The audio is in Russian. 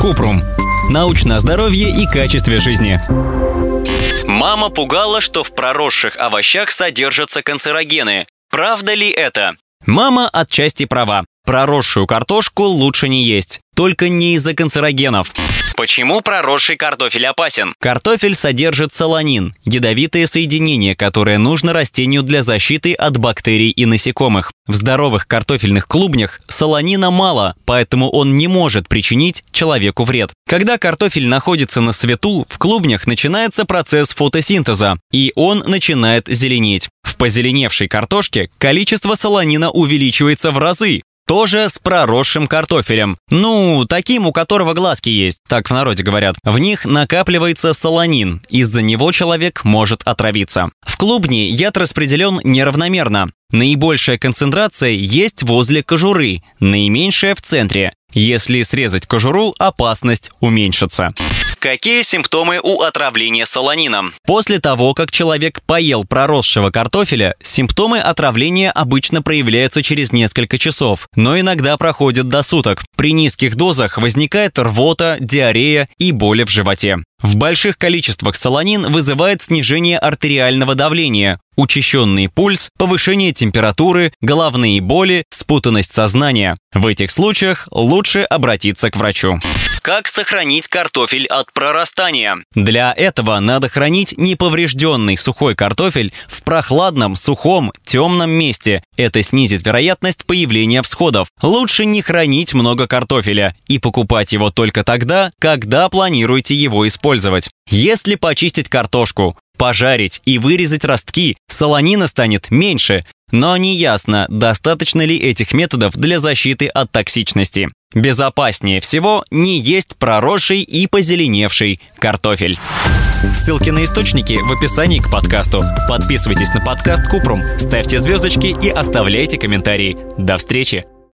Купрум. Научное здоровье и качестве жизни. Мама пугала, что в проросших овощах содержатся канцерогены. Правда ли это? Мама отчасти права. Проросшую картошку лучше не есть. Только не из-за канцерогенов. Почему проросший картофель опасен? Картофель содержит солонин – ядовитое соединение, которое нужно растению для защиты от бактерий и насекомых. В здоровых картофельных клубнях солонина мало, поэтому он не может причинить человеку вред. Когда картофель находится на свету, в клубнях начинается процесс фотосинтеза, и он начинает зеленеть. В позеленевшей картошке количество солонина увеличивается в разы. Тоже с проросшим картофелем. Ну, таким, у которого глазки есть, так в народе говорят. В них накапливается солонин. Из-за него человек может отравиться. В клубне яд распределен неравномерно. Наибольшая концентрация есть возле кожуры, наименьшая в центре. Если срезать кожуру, опасность уменьшится. Какие симптомы у отравления солонином? После того, как человек поел проросшего картофеля, симптомы отравления обычно проявляются через несколько часов, но иногда проходят до суток. При низких дозах возникает рвота, диарея и боли в животе. В больших количествах солонин вызывает снижение артериального давления, учащенный пульс, повышение температуры, головные боли, спутанность сознания. В этих случаях лучше обратиться к врачу. Как сохранить картофель от прорастания? Для этого надо хранить неповрежденный сухой картофель в прохладном, сухом, темном месте. Это снизит вероятность появления всходов. Лучше не хранить много картофеля и покупать его только тогда, когда планируете его использовать. Если почистить картошку, пожарить и вырезать ростки, солонина станет меньше, но неясно, достаточно ли этих методов для защиты от токсичности. Безопаснее всего не есть проросший и позеленевший картофель. Ссылки на источники в описании к подкасту. Подписывайтесь на подкаст Купрум, ставьте звездочки и оставляйте комментарии. До встречи!